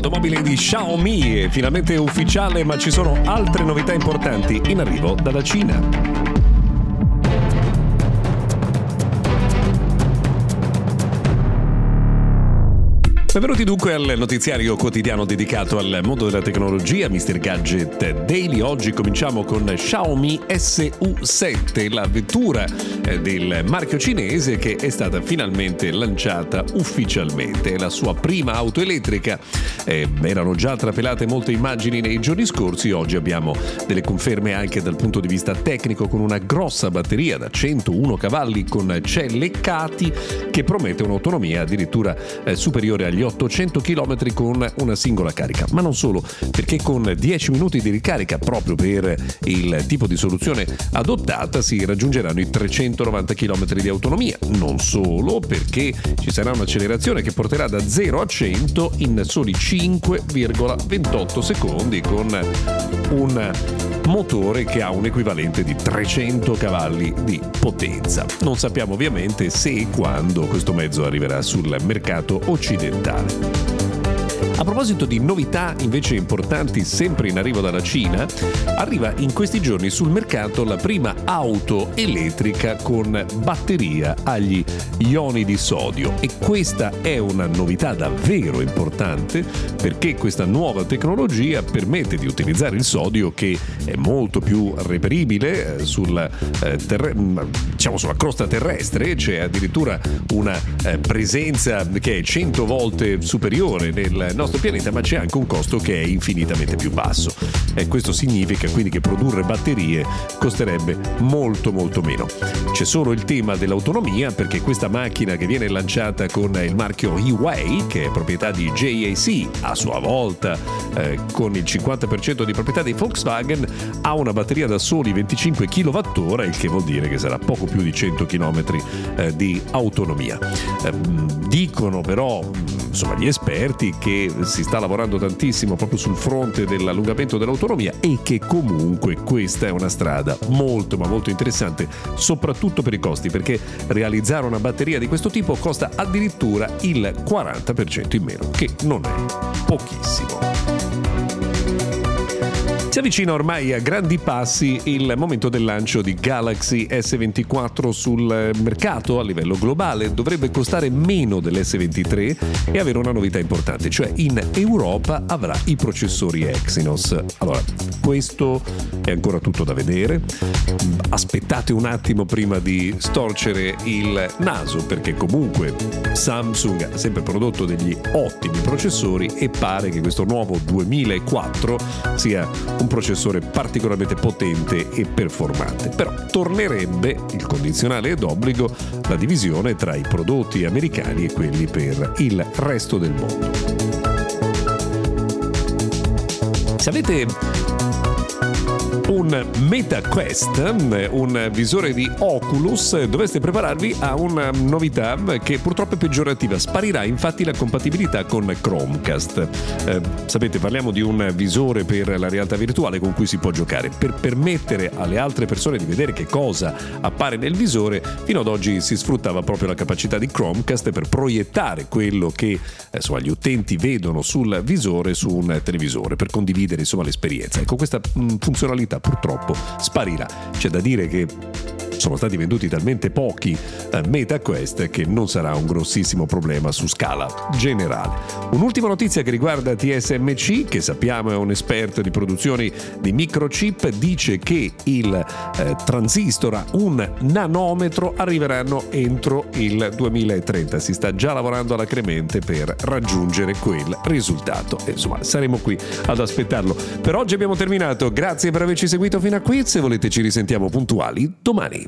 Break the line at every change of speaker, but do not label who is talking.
L'automobile di Xiaomi è finalmente ufficiale, ma ci sono altre novità importanti in arrivo dalla Cina. Benvenuti dunque al notiziario quotidiano dedicato al mondo della tecnologia, Mr. Gadget Daily. Oggi cominciamo con Xiaomi SU7, la vettura eh, del marchio cinese che è stata finalmente lanciata ufficialmente. È la sua prima auto elettrica. Eh, erano già trapelate molte immagini nei giorni scorsi, oggi abbiamo delle conferme anche dal punto di vista tecnico con una grossa batteria da 101 cavalli con celle CATI che promette un'autonomia addirittura eh, superiore agli 800 km con una singola carica. Ma non solo, perché con 10 minuti di ricarica proprio per il tipo di soluzione adottata si raggiungeranno i 390 km di autonomia. Non solo, perché ci sarà un'accelerazione che porterà da 0 a 100 in soli 5,28 secondi con un motore che ha un equivalente di 300 cavalli di potenza. Non sappiamo ovviamente se e quando questo mezzo arriverà sul mercato occidentale. digitale. A proposito di novità invece importanti sempre in arrivo dalla Cina, arriva in questi giorni sul mercato la prima auto elettrica con batteria agli ioni di sodio. E questa è una novità davvero importante perché questa nuova tecnologia permette di utilizzare il sodio che è molto più reperibile eh, sulla, eh, terre- mm, diciamo sulla crosta terrestre, c'è addirittura una eh, presenza che è 100 volte superiore nel nostro nostro pianeta, ma c'è anche un costo che è infinitamente più basso. E questo significa quindi che produrre batterie costerebbe molto molto meno. C'è solo il tema dell'autonomia perché questa macchina che viene lanciata con il marchio E-Way, che è proprietà di JAC, a sua volta eh, con il 50% di proprietà di Volkswagen, ha una batteria da soli 25 kWh, il che vuol dire che sarà poco più di 100 km eh, di autonomia. Eh, dicono però insomma, gli esperti che si sta lavorando tantissimo proprio sul fronte dell'allungamento dell'autonomia e che comunque questa è una strada molto ma molto interessante, soprattutto per i costi, perché realizzare una batteria di questo tipo costa addirittura il 40% in meno, che non è pochissimo. Si avvicina ormai a grandi passi il momento del lancio di Galaxy S24 sul mercato a livello globale. Dovrebbe costare meno dell'S23 e avere una novità importante, cioè in Europa avrà i processori Exynos. Allora, questo è ancora tutto da vedere. Aspettate un attimo prima di storcere il naso perché comunque Samsung ha sempre prodotto degli ottimi processori e pare che questo nuovo 2004 sia un processore particolarmente potente e performante. Però tornerebbe, il condizionale è d'obbligo, la divisione tra i prodotti americani e quelli per il resto del mondo. Se avete un MetaQuest, un visore di Oculus, dovreste prepararvi a una novità che purtroppo è peggiorativa. Sparirà infatti la compatibilità con Chromecast. Eh, sapete, parliamo di un visore per la realtà virtuale con cui si può giocare. Per permettere alle altre persone di vedere che cosa appare nel visore, fino ad oggi si sfruttava proprio la capacità di Chromecast per proiettare quello che eh, insomma, gli utenti vedono sul visore su un televisore, per condividere insomma, l'esperienza. Ecco, questa mh, funzionalità purtroppo sparirà. C'è da dire che sono stati venduti talmente pochi eh, MetaQuest che non sarà un grossissimo problema su scala generale. Un'ultima notizia che riguarda TSMC, che sappiamo è un esperto di produzioni di microchip, dice che il eh, transistor a un nanometro arriveranno entro il 2030. Si sta già lavorando alacremente per raggiungere quel risultato. E, insomma, saremo qui ad aspettarlo. Per oggi abbiamo terminato. Grazie per averci seguito fino a qui. Se volete ci risentiamo puntuali domani.